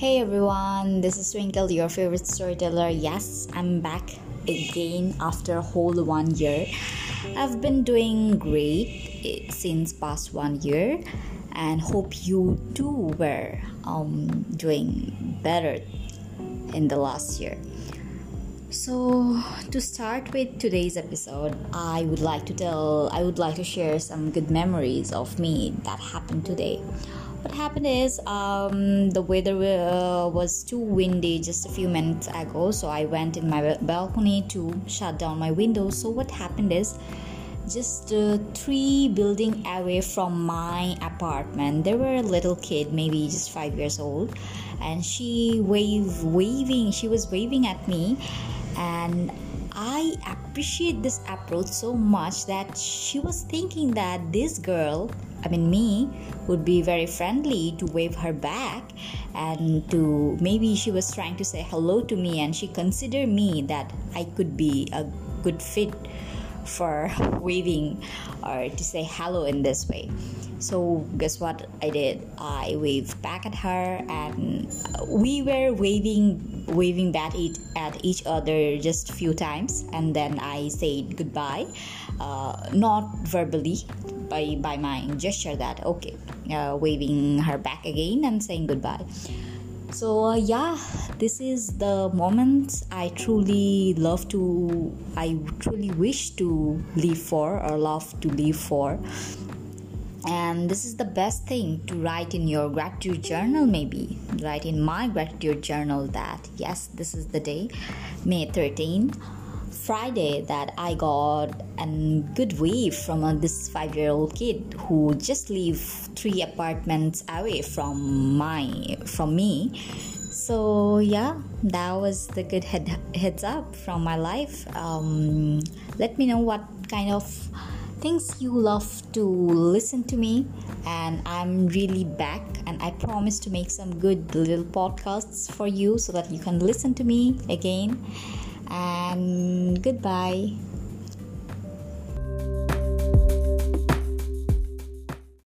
Hey everyone, this is Twinkle, your favorite storyteller. Yes, I'm back again after a whole one year. I've been doing great eh, since past one year and hope you too were um, doing better in the last year. So, to start with today's episode, I would like to tell, I would like to share some good memories of me that happened today. What happened is um, the weather uh, was too windy just a few minutes ago, so I went in my balcony to shut down my windows. So, what happened is just uh, three building away from my apartment there were a little kid maybe just five years old and she wave waving she was waving at me and I appreciate this approach so much that she was thinking that this girl, I mean me, would be very friendly to wave her back and to maybe she was trying to say hello to me and she considered me that I could be a good fit for waving or to say hello in this way. So, guess what I did? I waved back at her, and we were waving, waving back at each other just a few times, and then I said goodbye, uh, not verbally, by by my gesture that okay, uh, waving her back again and saying goodbye. So uh, yeah this is the moment i truly love to i truly wish to live for or love to live for and this is the best thing to write in your gratitude journal maybe write in my gratitude journal that yes this is the day may 13 Friday that I got a good wave from uh, this five year old kid who just lived three apartments away from my from me. So yeah, that was the good head, heads up from my life. Um, let me know what kind of things you love to listen to me. And i'm really back. And i promise to make some good little podcasts for you so that you can listen to me again. And goodbye